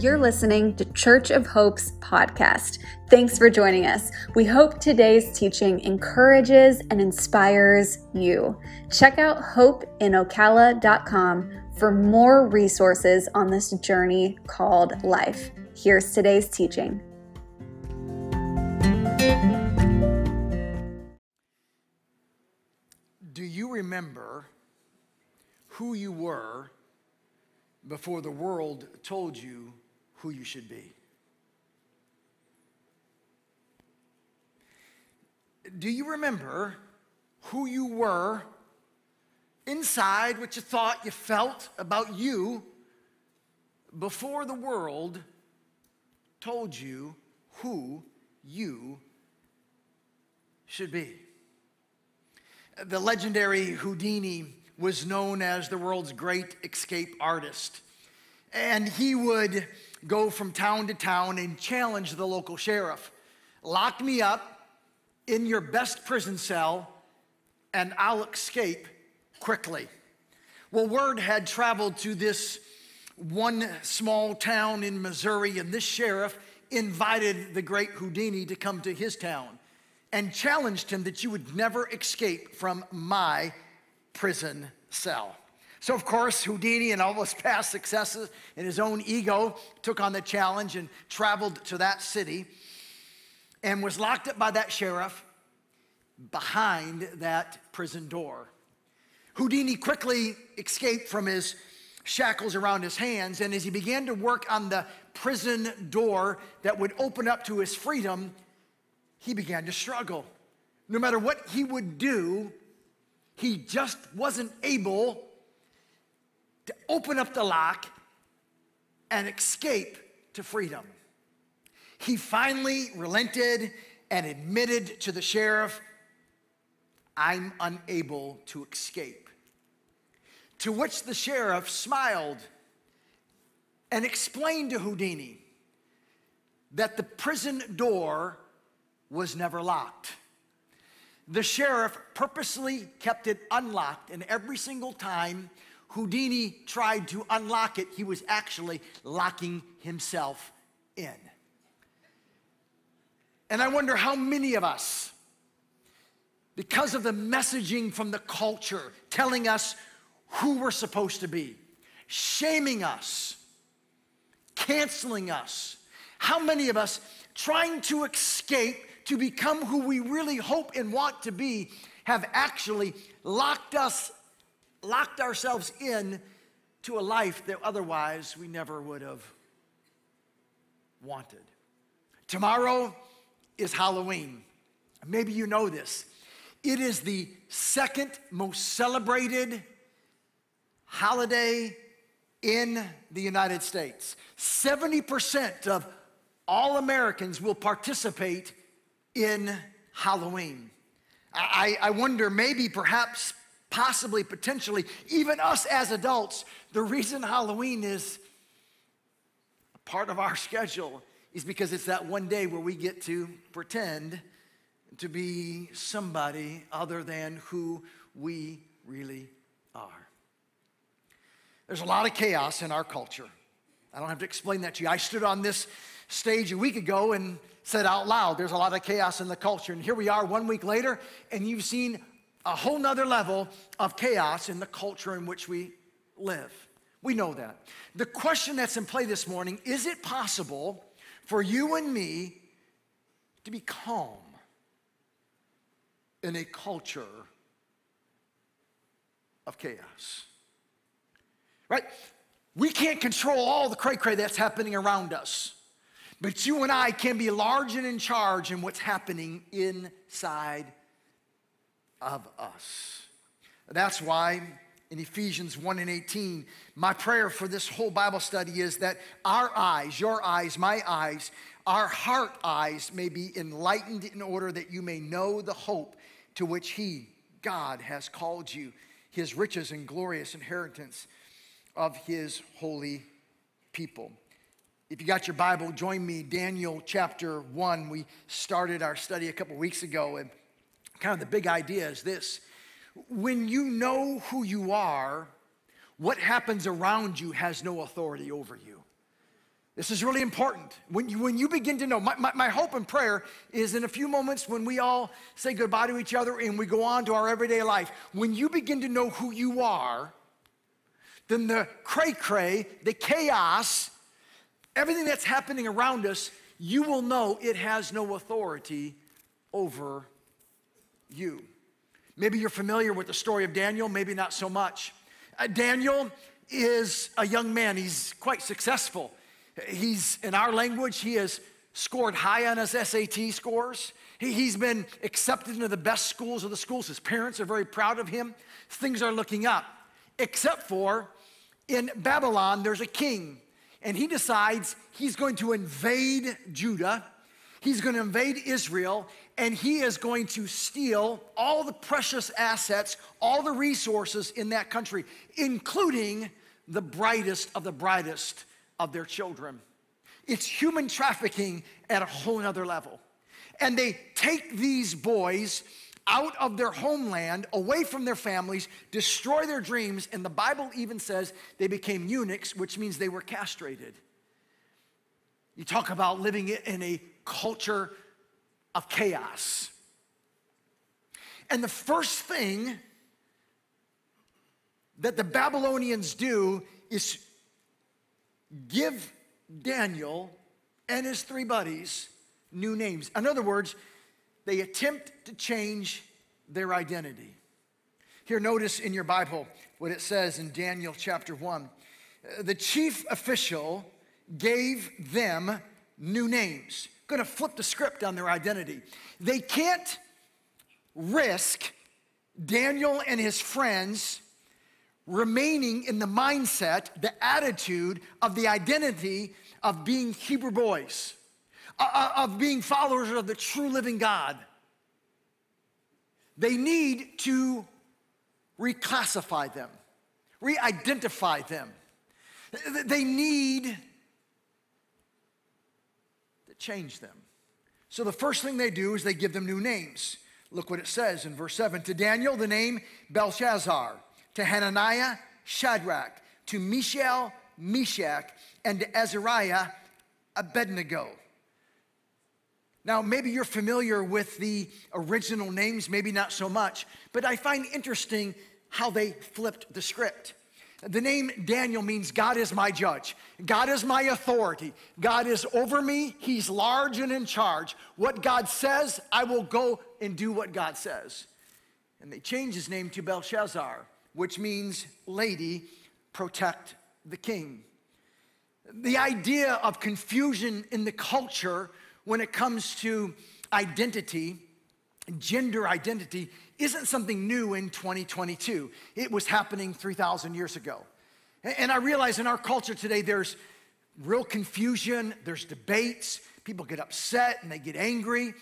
You're listening to Church of Hope's podcast. Thanks for joining us. We hope today's teaching encourages and inspires you. Check out hopeinocala.com for more resources on this journey called life. Here's today's teaching. Do you remember who you were before the world told you who you should be? Do you remember who you were inside, what you thought, you felt about you before the world told you who you should be? The legendary Houdini was known as the world's great escape artist. And he would go from town to town and challenge the local sheriff lock me up in your best prison cell, and I'll escape quickly. Well, word had traveled to this one small town in Missouri, and this sheriff invited the great Houdini to come to his town and challenged him that you would never escape from my prison cell. So, of course, Houdini and all his past successes and his own ego took on the challenge and traveled to that city and was locked up by that sheriff behind that prison door. Houdini quickly escaped from his shackles around his hands, and as he began to work on the prison door that would open up to his freedom, he began to struggle. No matter what he would do, he just wasn't able to open up the lock and escape to freedom. He finally relented and admitted to the sheriff, I'm unable to escape. To which the sheriff smiled and explained to Houdini that the prison door was never locked. The sheriff purposely kept it unlocked, and every single time Houdini tried to unlock it, he was actually locking himself in. And I wonder how many of us, because of the messaging from the culture telling us who we're supposed to be, shaming us, canceling us, how many of us trying to escape to become who we really hope and want to be have actually locked us locked ourselves in to a life that otherwise we never would have wanted. Tomorrow is Halloween. Maybe you know this. It is the second most celebrated holiday in the United States. 70% of all Americans will participate in Halloween. I, I wonder, maybe, perhaps, possibly, potentially, even us as adults, the reason Halloween is part of our schedule is because it's that one day where we get to pretend to be somebody other than who we really are. There's a lot of chaos in our culture. I don't have to explain that to you. I stood on this stage a week ago and said out loud, there's a lot of chaos in the culture. And here we are one week later, and you've seen a whole nother level of chaos in the culture in which we live. We know that. The question that's in play this morning is it possible for you and me to be calm in a culture of chaos? Right? We can't control all the cray cray that's happening around us, but you and I can be large and in charge in what's happening inside of us. That's why in Ephesians 1 and 18, my prayer for this whole Bible study is that our eyes, your eyes, my eyes, our heart eyes may be enlightened in order that you may know the hope to which He, God, has called you, His riches and glorious inheritance of His holy people. If you got your Bible, join me, Daniel chapter 1. We started our study a couple weeks ago, and kind of the big idea is this when you know who you are, what happens around you has no authority over you. This is really important. When you, when you begin to know, my, my, my, hope and prayer is in a few moments when we all say goodbye to each other and we go on to our everyday life, when you begin to know who you are, then the cray cray, the chaos, everything that's happening around us, you will know it has no authority over you. Maybe you're familiar with the story of Daniel, maybe not so much. Uh, Daniel is a young man, he's quite successful. He's, in our language, he has scored high on his SAT scores. He, he's been accepted into the best schools of the schools. His parents are very proud of him. Things are looking up, except for in Babylon, there's a king, and he decides he's going to invade Judah. He's going to invade Israel, and he is going to steal all the precious assets, all the resources in that country, including the brightest of the brightest of their children. It's human trafficking at a whole nother level. And they take these boys out of their homeland, away from their families, destroy their dreams, and the Bible even says they became eunuchs, which means they were castrated. You talk about living in a culture of chaos. And the first thing that the Babylonians do is give Daniel and his three buddies new names. In other words, they attempt to change their identity. Here, notice in your Bible what it says in Daniel chapter 1. The chief official gave them new names. I'm gonna flip the script on their identity. They can't risk Daniel and his friends remaining in the mindset, the attitude of the identity of being Hebrew boys, uh, uh, of being followers of the true living God. They need to reclassify them, re identify them. They need change them. So the first thing they do is they give them new names. Look what it says in verse 7 To Daniel, the name Belshazzar to Hananiah, Shadrach, to Mishael, Meshach, and to Azariah, Abednego. Now, maybe you're familiar with the original names, maybe not so much, but I find interesting how they flipped the script. The name Daniel means God is my judge. God is my authority. God is over me. He's large and in charge. What God says, I will go and do what God says. And they changed his name to Belshazzar which means lady, protect the king. The idea of confusion in the culture when it comes to identity, gender identity, isn't something new in 2022. It was happening 3,000 years ago. And I realize in our culture today, there's real confusion, there's debates, people get upset and they get angry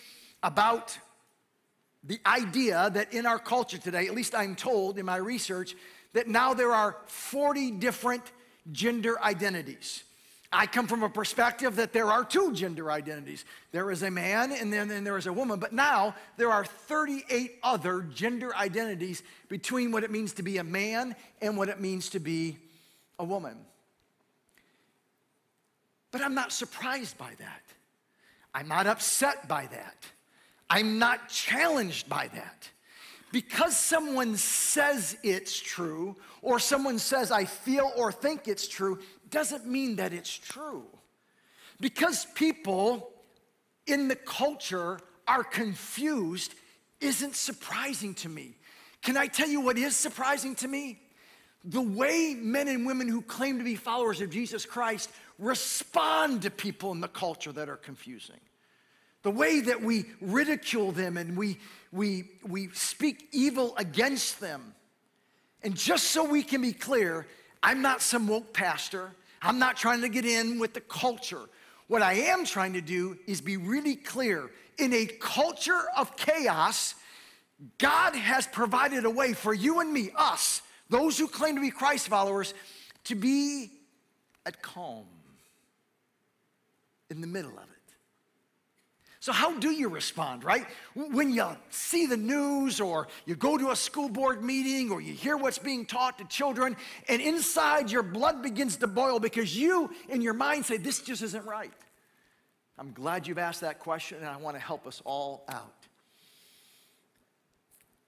about the idea that in our culture today, at least I'm told in my research, that now there are 40 different gender identities. I come from a perspective that there are two gender identities. There is a man and then, there is a woman, but now there are 38 other gender identities between what it means to be a man and what it means to be a woman. But I'm not surprised by that. I'm not upset by that. I'm not challenged by that. Because someone says it's true, or someone says I feel or think it's true, doesn't mean that it's true. Because people in the culture are confused isn't surprising to me. Can I tell you what is surprising to me? The way men and women who claim to be followers of Jesus Christ respond to people in the culture that are confusing the way that we ridicule them and we, we, we speak evil against them. And just so we can be clear, I'm not some woke pastor. I'm not trying to get in with the culture. What I am trying to do is be really clear. In a culture of chaos, God has provided a way for you and me, us, those who claim to be Christ followers, to be at calm in the middle of it. So, how do you respond, right? When you see the news or you go to a school board meeting or you hear what's being taught to children, and inside your blood begins to boil because you, in your mind, say, This just isn't right. I'm glad you've asked that question, and I want to help us all out.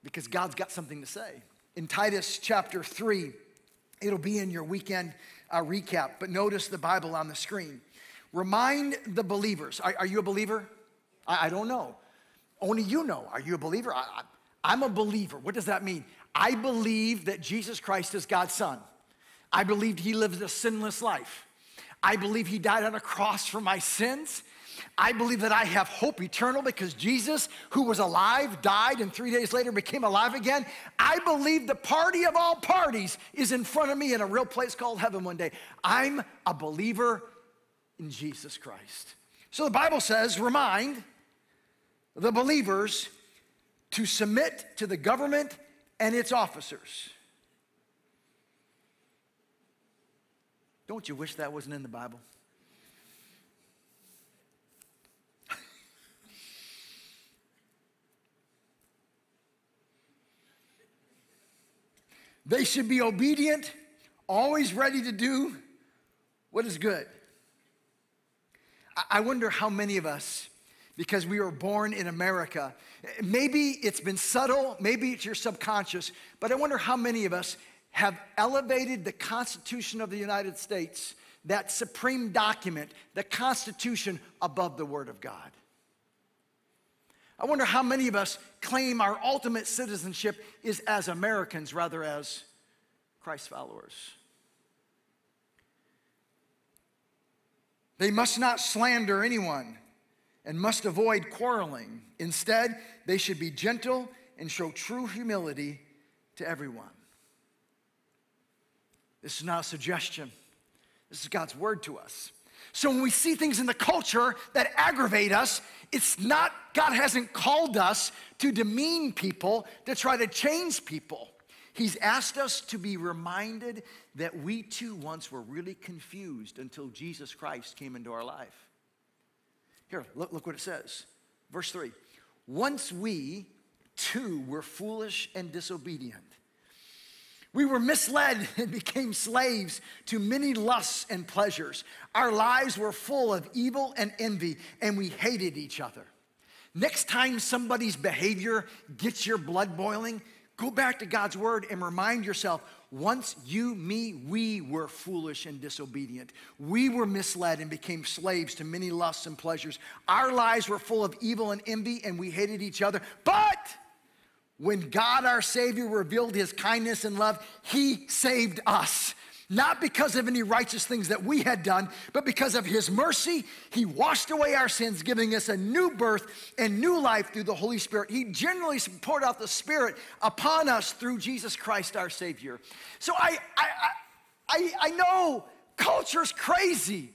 Because God's got something to say. In Titus chapter 3, it'll be in your weekend uh, recap, but notice the Bible on the screen. Remind the believers. Are, are you a believer? I, I, don't know. Only you know. Are you a believer? I, I'm a believer. What does that mean? I believe that Jesus Christ is God's Son. I believed He lived a sinless life. I believe He died on a cross for my sins. I believe that I have hope eternal because Jesus, who was alive, died, and three days later became alive again. I believe the party of all parties is in front of me in a real place called heaven one day. I'm a believer in Jesus Christ. So the Bible says, remind the believers to submit to the government and its officers. Don't you wish that wasn't in the Bible? They should be obedient, always ready to do what is good. I wonder how many of us, because we were born in America, maybe it's been subtle, maybe it's your subconscious, but I wonder how many of us have elevated the Constitution of the United States, that supreme document, the Constitution, above the Word of God. I wonder how many of us claim our ultimate citizenship is as Americans rather as Christ followers. They must not slander anyone and must avoid quarreling. Instead, they should be gentle and show true humility to everyone. This is not a suggestion, this is God's word to us. So when we see things in the culture that aggravate us, it's not, God hasn't called us to demean people, to try to change people. He's asked us to be reminded that we too once were really confused until Jesus Christ came into our life. Here, look, look what it says. Verse 3 Once we too were foolish and disobedient. We were misled and became slaves to many lusts and pleasures. Our lives were full of evil and envy, and we hated each other. Next time somebody's behavior gets your blood boiling, go back to God's word and remind yourself once you, me, we were foolish and disobedient. We were misled and became slaves to many lusts and pleasures. Our lives were full of evil and envy, and we hated each other. But when God our Savior revealed his kindness and love, he saved us. Not because of any righteous things that we had done, but because of his mercy, he washed away our sins, giving us a new birth and new life through the Holy Spirit. He generally poured out the Spirit upon us through Jesus Christ our Savior. So I, I, I, I know culture's crazy.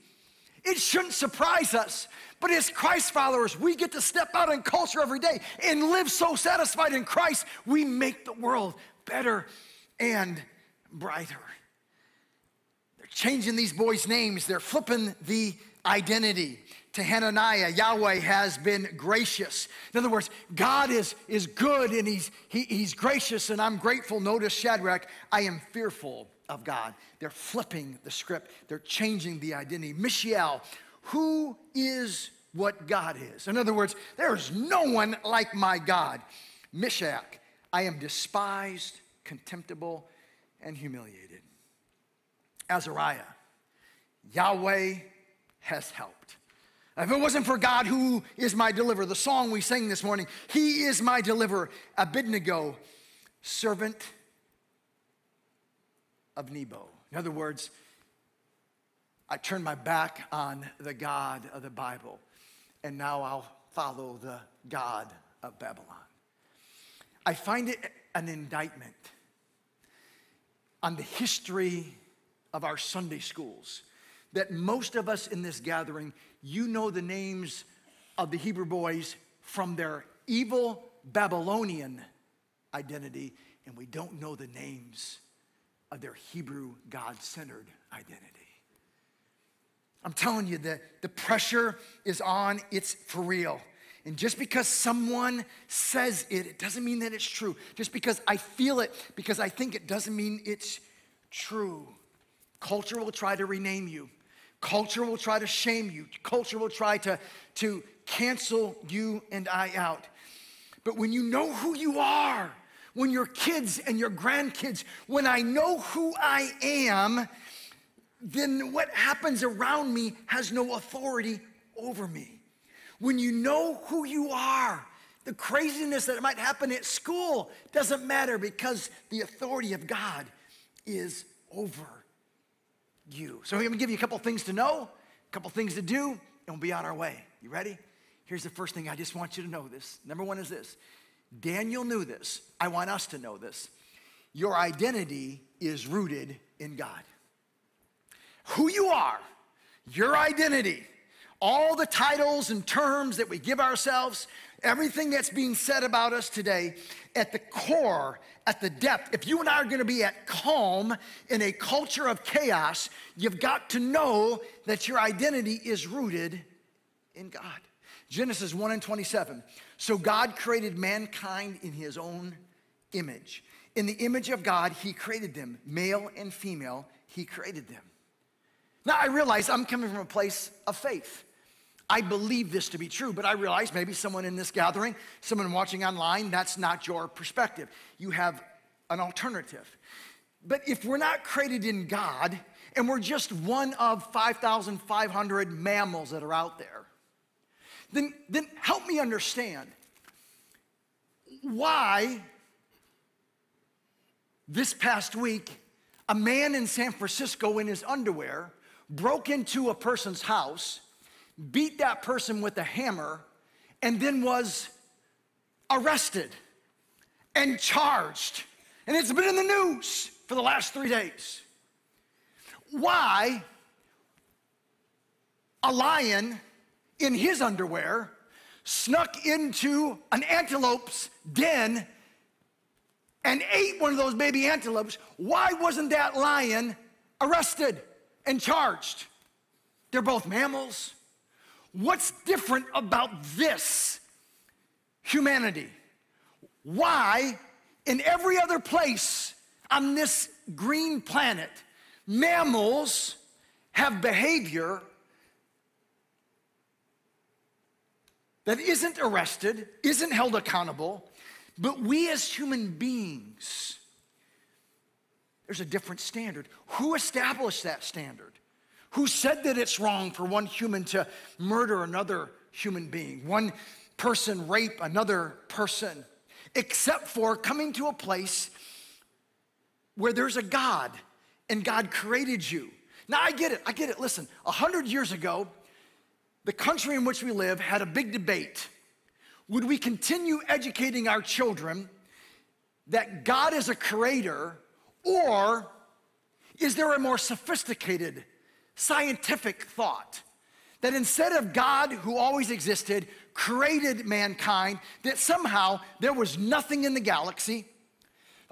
It shouldn't surprise us. But as Christ followers, we get to step out in culture every day and live so satisfied in Christ, we make the world better and brighter. Changing these boys' names, they're flipping the identity. To Hananiah, Yahweh has been gracious. In other words, God is, is good and he's, he, he's gracious, and I'm grateful. Notice Shadrach, I am fearful of God. They're flipping the script, they're changing the identity. Mishael, who is what God is. In other words, there is no one like my God. Meshach, I am despised, contemptible, and humiliated. Azariah, Yahweh has helped. If it wasn't for God who is my deliverer, the song we sang this morning, He is my deliverer. Abednego, servant of Nebo. In other words, I turned my back on the God of the Bible, and now I'll follow the God of Babylon. I find it an indictment on the history of our Sunday schools that most of us in this gathering, you know the names of the Hebrew boys from their evil Babylonian identity, and we don't know the names of their Hebrew God centered identity. I'm telling you, that the pressure is on, it's for real. And just because someone says it, it doesn't mean that it's true. Just because I feel it, because I think it, doesn't mean it's true. Culture will try to rename you. Culture will try to shame you. Culture will try to, to cancel you and I out. But when you know who you are, when your kids and your grandkids, when I know who I am, then what happens around me has no authority over me. When you know who you are, the craziness that might happen at school doesn't matter because the authority of God is over you. So I'm gonna give you a couple things to know, a couple things to do, and we'll be on our way. You ready? Here's the first thing I just want you to know this. Number one is this Daniel knew this. I want us to know this. Your identity is rooted in God. Who you are, your identity, all the titles and terms that we give ourselves, everything that's being said about us today, at the core, at the depth, if you and I are gonna be at calm in a culture of chaos, you've got to know that your identity is rooted in God. Genesis 1 and 27. So God created mankind in his own image. In the image of God, he created them, male and female, he created them. Now I realize I'm coming from a place of faith. I believe this to be true, but I realize maybe someone in this gathering, someone watching online, that's not your perspective. You have an alternative. But if we're not created in God and we're just one of 5,500 mammals that are out there, then, then help me understand why this past week a man in San Francisco in his underwear broke into a person's house beat that person with a hammer, and then was arrested and charged. And it's been in the news for the last three days. Why a lion in his underwear snuck into an antelope's den and ate one of those baby antelopes, why wasn't that lion arrested and charged? They're both mammals. What's different about this humanity? Why, in every other place on this green planet, mammals have behavior that isn't arrested, isn't held accountable, but we as human beings, there's a different standard. Who established that standard? Who said that it's wrong for one human to murder another human being, one person rape another person, except for coming to a place where there's a God and God created you. Now, I get it, I get it. Listen, a hundred years ago, the country in which we live had a big debate. Would we continue educating our children that God is a creator, or is there a more sophisticated scientific thought that instead of God, who always existed, created mankind, that somehow there was nothing in the galaxy.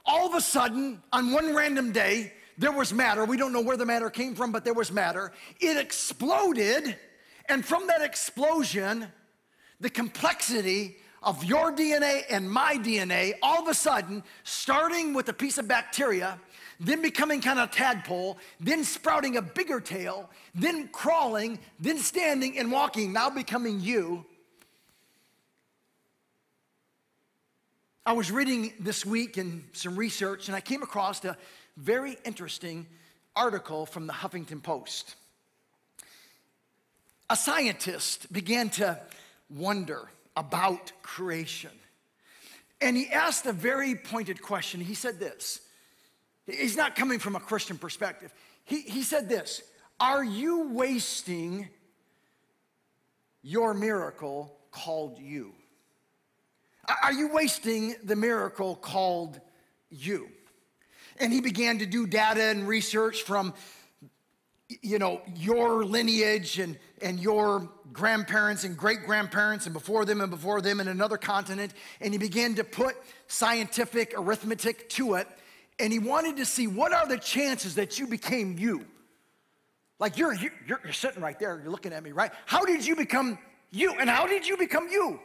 All of a sudden, on one random day, there was matter. We don't know where the matter came from, but there was matter. It exploded, and from that explosion, the complexity of your DNA and my DNA, all of a sudden, starting with a piece of bacteria, then becoming kind of a tadpole, then sprouting a bigger tail, then crawling, then standing and walking, now becoming you. I was reading this week in some research and I came across a very interesting article from the Huffington Post. A scientist began to wonder about creation. And he asked a very pointed question. He said this He's not coming from a Christian perspective. He, he said this Are you wasting your miracle called you? Are you wasting the miracle called you? And he began to do data and research from you know your lineage and and your grandparents and great grandparents and before them and before them in another continent and he began to put scientific arithmetic to it and he wanted to see what are the chances that you became you. Like you're, you're, you're sitting right there, you're looking at me, right? How did you become you? And how did you become you?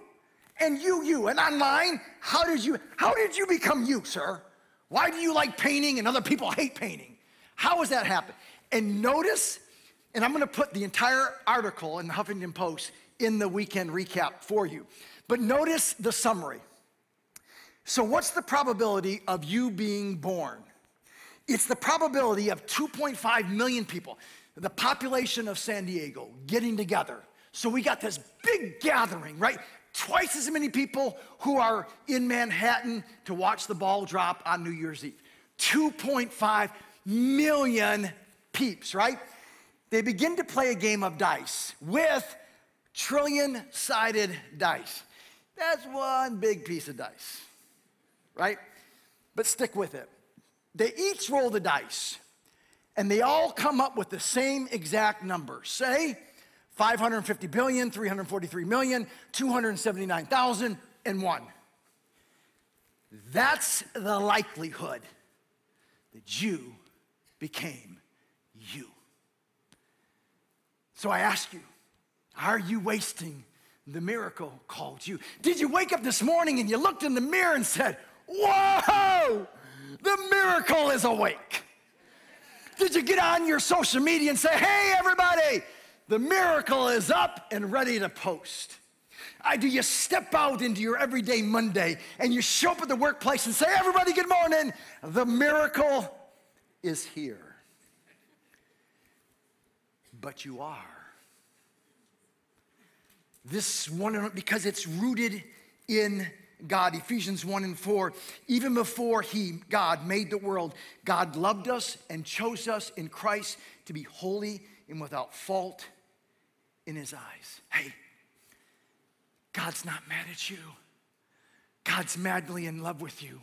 And you, you, and online, how did you, how did you become you, sir? Why do you like painting and other people hate painting? How has that happened? And notice, and I'm gonna put the entire article in the Huffington Post in the weekend recap for you. But notice the summary. So, what's the probability of you being born? It's the probability of 2.5 million people, the population of San Diego, getting together. So, we got this big gathering, right? Twice as many people who are in Manhattan to watch the ball drop on New Year's Eve. 2.5 million peeps, right? They begin to play a game of dice with trillion sided dice. That's one big piece of dice, right? But stick with it. They each roll the dice and they all come up with the same exact number. Say 550 billion, 343 million, 279,001. That's the likelihood that you became you. So I ask you, are you wasting the miracle called you? Did you wake up this morning and you looked in the mirror and said, Whoa, the miracle is awake? Did you get on your social media and say, Hey, everybody, the miracle is up and ready to post? I, do you step out into your everyday Monday and you show up at the workplace and say, Everybody, good morning, the miracle is here? But you are. This one, because it's rooted in God. Ephesians 1 and 4. Even before He, God, made the world, God loved us and chose us in Christ to be holy and without fault in His eyes. Hey, God's not mad at you, God's madly in love with you.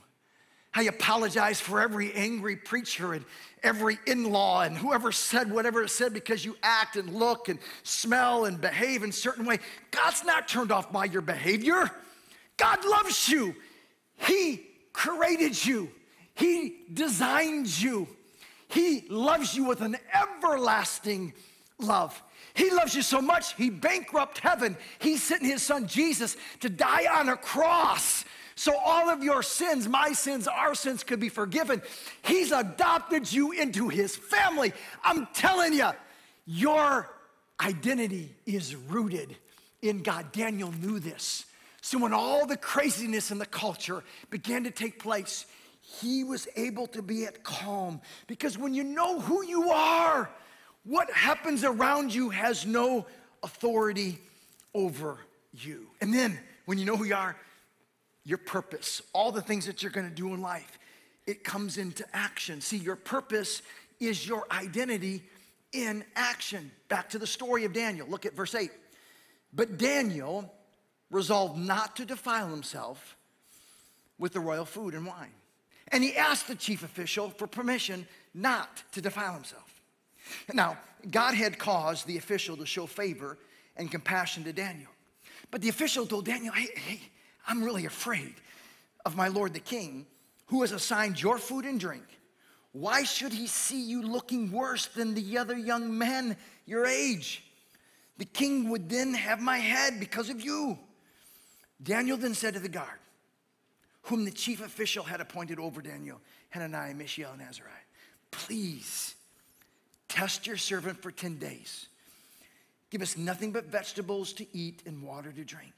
I apologize for every angry preacher and every in law and whoever said whatever it said because you act and look and smell and behave in a certain way. God's not turned off by your behavior. God loves you. He created you, He designed you. He loves you with an everlasting love. He loves you so much, he bankrupt heaven. He sent his son Jesus to die on a cross so all of your sins, my sins, our sins could be forgiven. He's adopted you into his family. I'm telling you, your identity is rooted in God. Daniel knew this. So when all the craziness in the culture began to take place, he was able to be at calm because when you know who you are, what happens around you has no authority over you. And then when you know who you are, your purpose, all the things that you're gonna do in life, it comes into action. See, your purpose is your identity in action. Back to the story of Daniel. Look at verse 8. But Daniel resolved not to defile himself with the royal food and wine. And he asked the chief official for permission not to defile himself. Now, God had caused the official to show favor and compassion to Daniel. But the official told Daniel, hey, hey, I'm really afraid of my Lord the King, who has assigned your food and drink. Why should he see you looking worse than the other young men your age? The king would then have my head because of you. Daniel then said to the guard, whom the chief official had appointed over Daniel, Hananiah, Mishael, and Azariah, please test your servant for 10 days. Give us nothing but vegetables to eat and water to drink.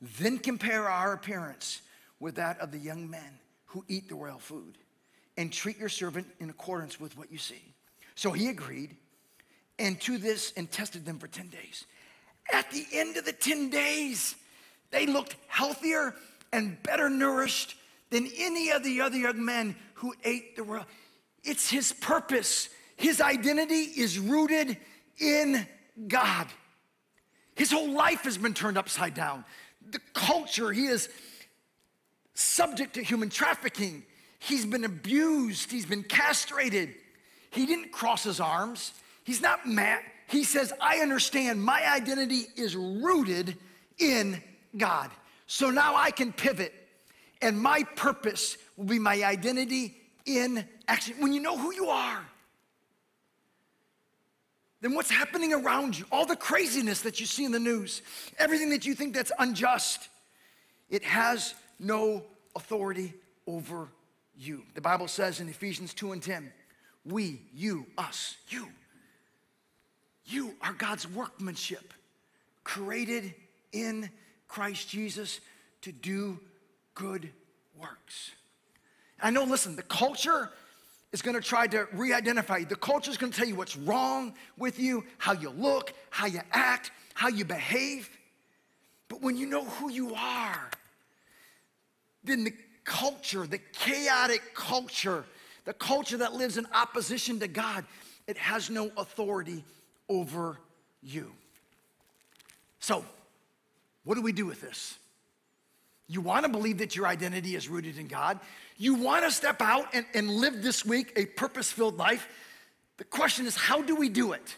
Then compare our appearance with that of the young men who eat the royal food and treat your servant in accordance with what you see. So he agreed, and to this, and tested them for 10 days. At the end of the 10 days, they looked healthier and better nourished than any of the other young men who ate the royal. It's his purpose. His identity is rooted in God. His whole life has been turned upside down the culture. He is subject to human trafficking. He's been abused. He's been castrated. He didn't cross his arms. He's not mad. He says, I understand my identity is rooted in God. So now I can pivot, and my purpose will be my identity in action. When you know who you are, then what's happening around you, all the craziness that you see in the news, everything that you think that's unjust, It has no authority over you. The Bible says in Ephesians 2 and 10, we, you, us, you, you are God's workmanship, created in Christ Jesus to do good works. I know, listen, the culture is gonna try to re identify you. The culture is gonna tell you what's wrong with you, how you look, how you act, how you behave. But when you know who you are, then the culture, the chaotic culture, the culture that lives in opposition to God, it has no authority over you. So, what do we do with this? You want to believe that your identity is rooted in God. You want to step out and, and live this week a purpose filled life. The question is, how do we do it?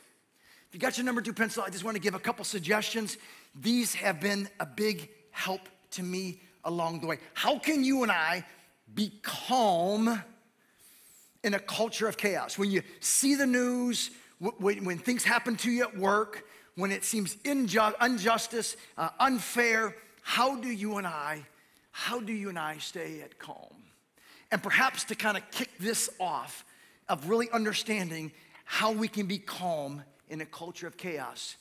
If you got your number two pencil, I just want to give a couple suggestions. These have been a big help to me along the way. How can you and I be calm in a culture of chaos? When you see the news, when, when things happen to you at work, when it seems inju- injustice, uh, unfair, how do you and I, how do you and I stay at calm? And perhaps to kind of kick this off of really understanding how we can be calm in a culture of chaos.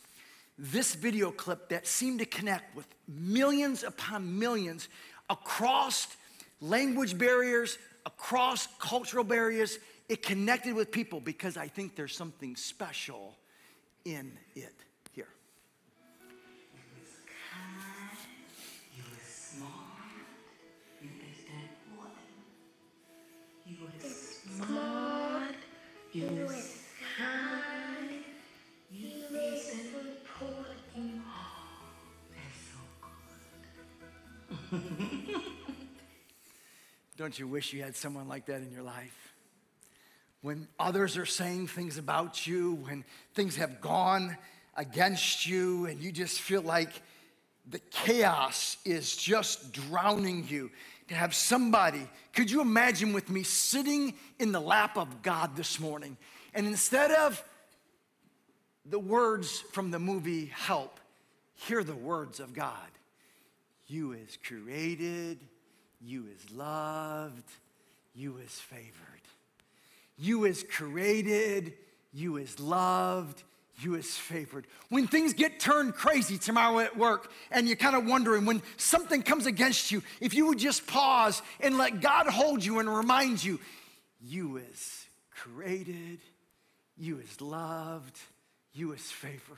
This video clip that seemed to connect with millions upon millions across language barriers, across cultural barriers, it connected with people because I think there's something special in it. Smart, you was kind, you listen important. Oh, that's so good. Don't you wish you had someone like that in your life? When others are saying things about you, when things have gone against you, and you just feel like the chaos is just drowning you to have somebody, could you imagine with me sitting in the lap of God this morning? And instead of the words from the movie Help, hear the words of God. You is created, you is loved, you is favored. You is created, you is loved, you is favored. When things get turned crazy tomorrow at work and you're kind of wondering when something comes against you, if you would just pause and let God hold you and remind you, you is created, you is loved, you is favored.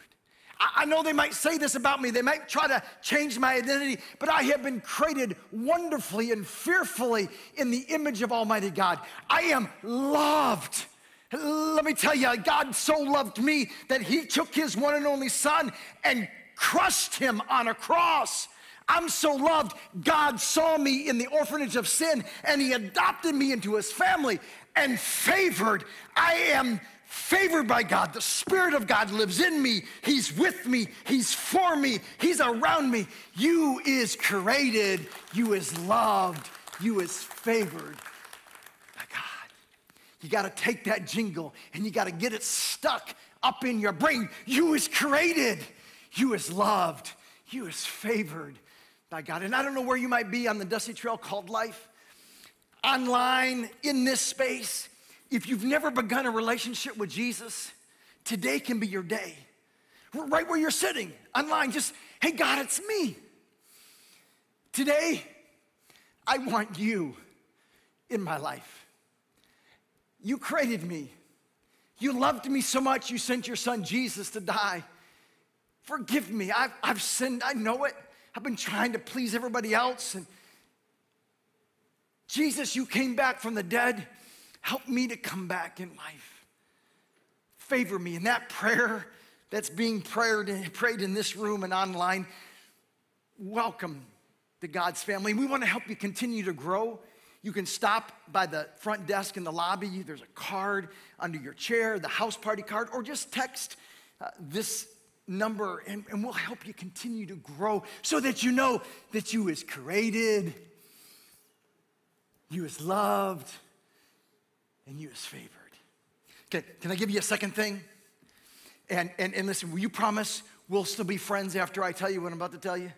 I know they might say this about me. They might try to change my identity, but I have been created wonderfully and fearfully in the image of Almighty God. I am loved. Let me tell you, God so loved me that he took his one and only son and crushed him on a cross. I'm so loved. God saw me in the orphanage of sin and he adopted me into his family and favored. I am favored by God. The Spirit of God lives in me. He's with me. He's for me. He's around me. You is created. You is loved. You is favored. You got to take that jingle and you got to get it stuck up in your brain. You is created, you is loved, you is favored by God. And I don't know where you might be on the dusty trail called life, online, in this space. If you've never begun a relationship with Jesus, today can be your day. Right where you're sitting, online, just, hey, God, it's me. Today, I want you in my life. You created me. You loved me so much, you sent your son Jesus to die. Forgive me. I've, I've sinned. I know it. I've been trying to please everybody else. And Jesus, you came back from the dead. Help me to come back in life. Favor me. in that prayer that's being prayed, prayed in this room and online, welcome to God's family. We want to help you continue to grow. You can stop by the front desk in the lobby. There's a card under your chair, the house party card, or just text uh, this number and, and we'll help you continue to grow so that you know that you is created, you is loved, and you is favored. Okay, can I give you a second thing? And, and, and listen, will you promise we'll still be friends after I tell you what I'm about to tell you?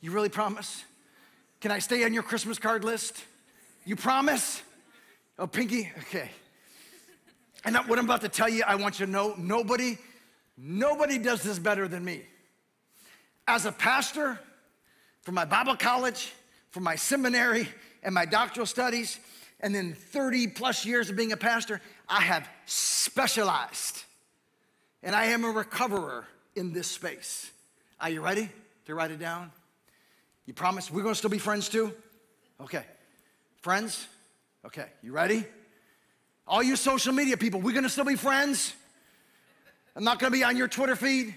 You really promise? Can I stay on your Christmas card list? You promise? Oh, Pinky? Okay. And what I'm about to tell you, I want you to know nobody, nobody does this better than me. As a pastor, for my Bible college, for my seminary, and my doctoral studies, and then 30 plus years of being a pastor, I have specialized. And I am a recoverer in this space. Are you ready to write it down? You promise we're gonna still be friends too? Okay. Friends? Okay, you ready? All you social media people, we're gonna still be friends? I'm not gonna be on your Twitter feed?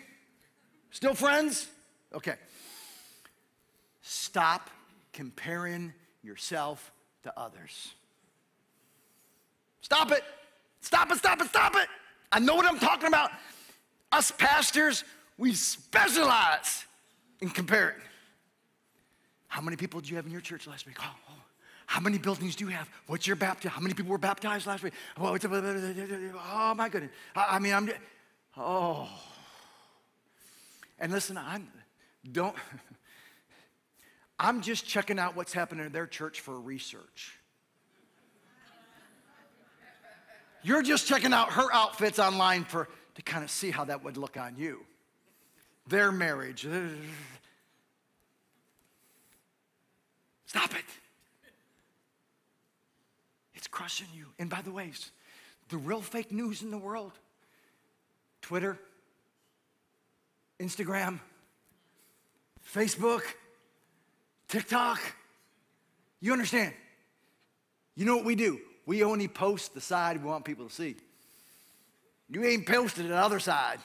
Still friends? Okay. Stop comparing yourself to others. Stop it. Stop it, stop it, stop it. I know what I'm talking about. Us pastors, we specialize in comparing. How many people did you have in your church last week? Oh, oh. How many buildings do you have? What's your baptism? How many people were baptized last week? Oh, my goodness. I, I mean, I'm, oh. And listen, I'm, don't, I'm just checking out what's happening in their church for research. You're just checking out her outfits online for to kind of see how that would look on you. Their marriage. Stop it. Crushing you. And by the way, the real fake news in the world Twitter, Instagram, Facebook, TikTok. You understand? You know what we do? We only post the side we want people to see. You ain't posted the other side.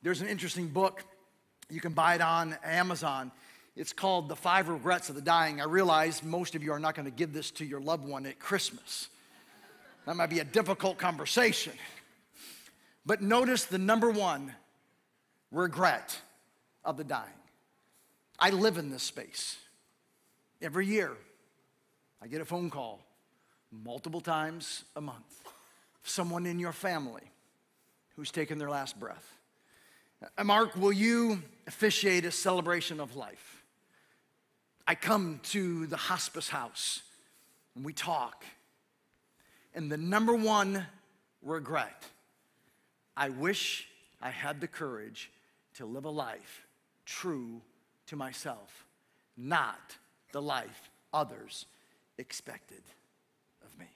There's an interesting book. You can buy it on Amazon. It's called The Five Regrets of the Dying. I realize most of you are not going to give this to your loved one at Christmas. That might be a difficult conversation. But notice the number one regret of the dying. I live in this space. Every year, I get a phone call multiple times a month. Someone in your family who's taken their last breath. Mark, will you officiate a celebration of life? I come to the hospice house and we talk. And the number one regret I wish I had the courage to live a life true to myself, not the life others expected of me.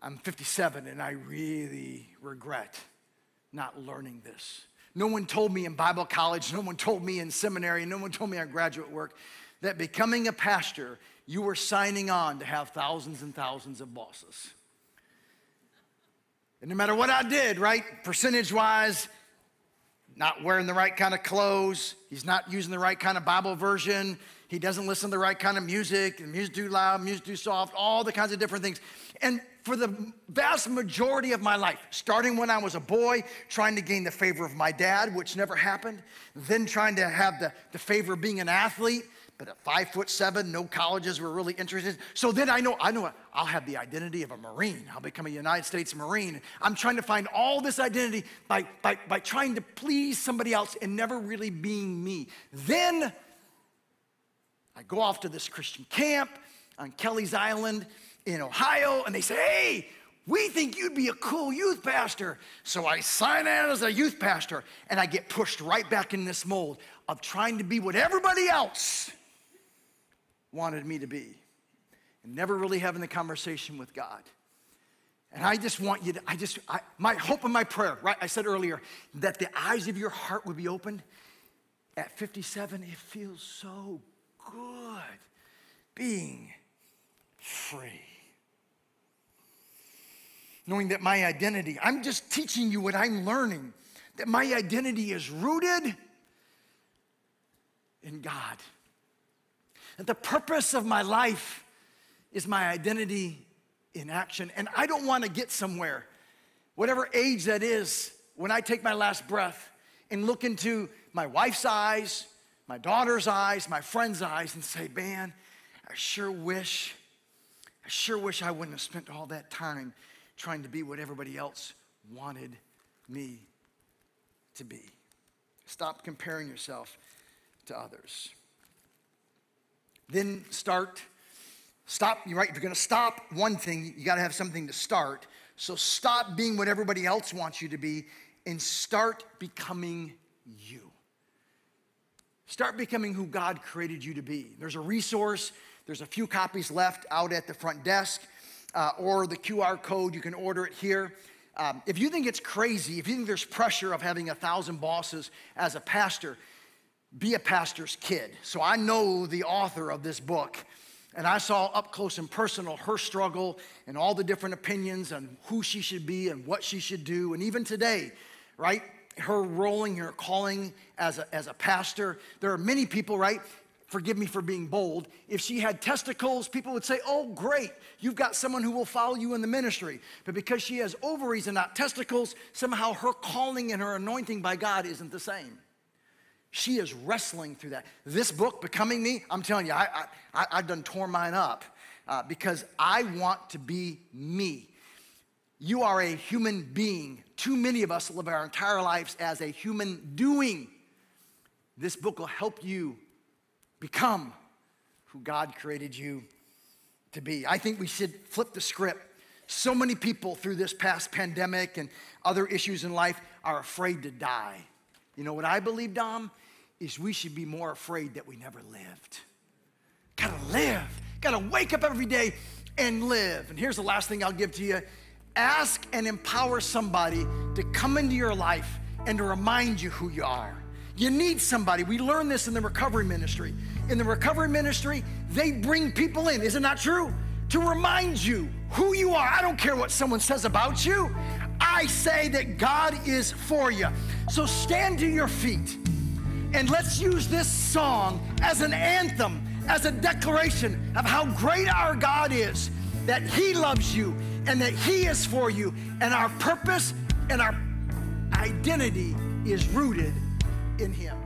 I'm 57 and I really regret not learning this. No one told me in Bible college, no one told me in seminary, no one told me on graduate work that becoming a pastor, you were signing on to have thousands and thousands of bosses. And no matter what I did, right, percentage wise, not wearing the right kind of clothes, he's not using the right kind of Bible version, he doesn't listen to the right kind of music, and music too loud, music too soft, all the kinds of different things. And for the vast majority of my life, starting when I was a boy, trying to gain the favor of my dad, which never happened, then trying to have the, the favor of being an athlete, but at five foot seven, no colleges were really interested. So then I know, I know I'll have the identity of a Marine. I'll become a United States Marine. I'm trying to find all this identity by, by, by trying to please somebody else and never really being me. Then I go off to this Christian camp on Kelleys Island in Ohio, and they say, hey, we think you'd be a cool youth pastor. So I sign on as a youth pastor, and I get pushed right back in this mold of trying to be what everybody else wanted me to be, and never really having the conversation with God. And I just want you to, I just, I, my hope and my prayer, right? I said earlier that the eyes of your heart would be opened. At 57, it feels so good being free. Knowing that my identity, I'm just teaching you what I'm learning, that my identity is rooted in God. That the purpose of my life is my identity in action. And I don't want to get somewhere, whatever age that is, when I take my last breath and look into my wife's eyes my daughter's eyes, my friend's eyes, and say, Man, I sure wish, I sure wish I wouldn't have spent all that time trying to be what everybody else wanted me to be. Stop comparing yourself to others. Then start, stop, you're right, if you're gonna stop one thing, you gotta have something to start. So stop being what everybody else wants you to be and start becoming you. Start becoming who God created you to be. There's a resource, there's a few copies left out at the front desk, uh, or the QR code, you can order it here. Um, if you think it's crazy, if you think there's pressure of having a thousand bosses as a pastor, be a pastor's kid. So I know the author of this book, and I saw up close and personal her struggle and all the different opinions on who she should be and what she should do. And even today, right? Her rolling, her calling as a, as a pastor. There are many people, right? Forgive me for being bold. If she had testicles, people would say, Oh, great, you've got someone who will follow you in the ministry. But because she has ovaries and not testicles, somehow her calling and her anointing by God isn't the same. She is wrestling through that. This book, Becoming Me, I'm telling you, I, I, I've done torn mine up uh, because I want to be me. You are a human being. Too many of us live our entire lives as a human doing. This book will help you become who God created you to be. I think we should flip the script. So many people through this past pandemic and other issues in life are afraid to die. You know what I believe, Dom? Is we should be more afraid that we never lived. Gotta live. Gotta wake up every day and live. And here's the last thing I'll give to you ask and empower somebody to come into your life and to remind you who you are. You need somebody. We learn this in the recovery ministry. In the recovery ministry, they bring people in, is it not true? To remind you who you are. I don't care what someone says about you. I say that God is for you. So stand to your feet and let's use this song as an anthem, as a declaration of how great our God is, that He loves you and that He is for you, and our purpose and our identity is rooted in Him.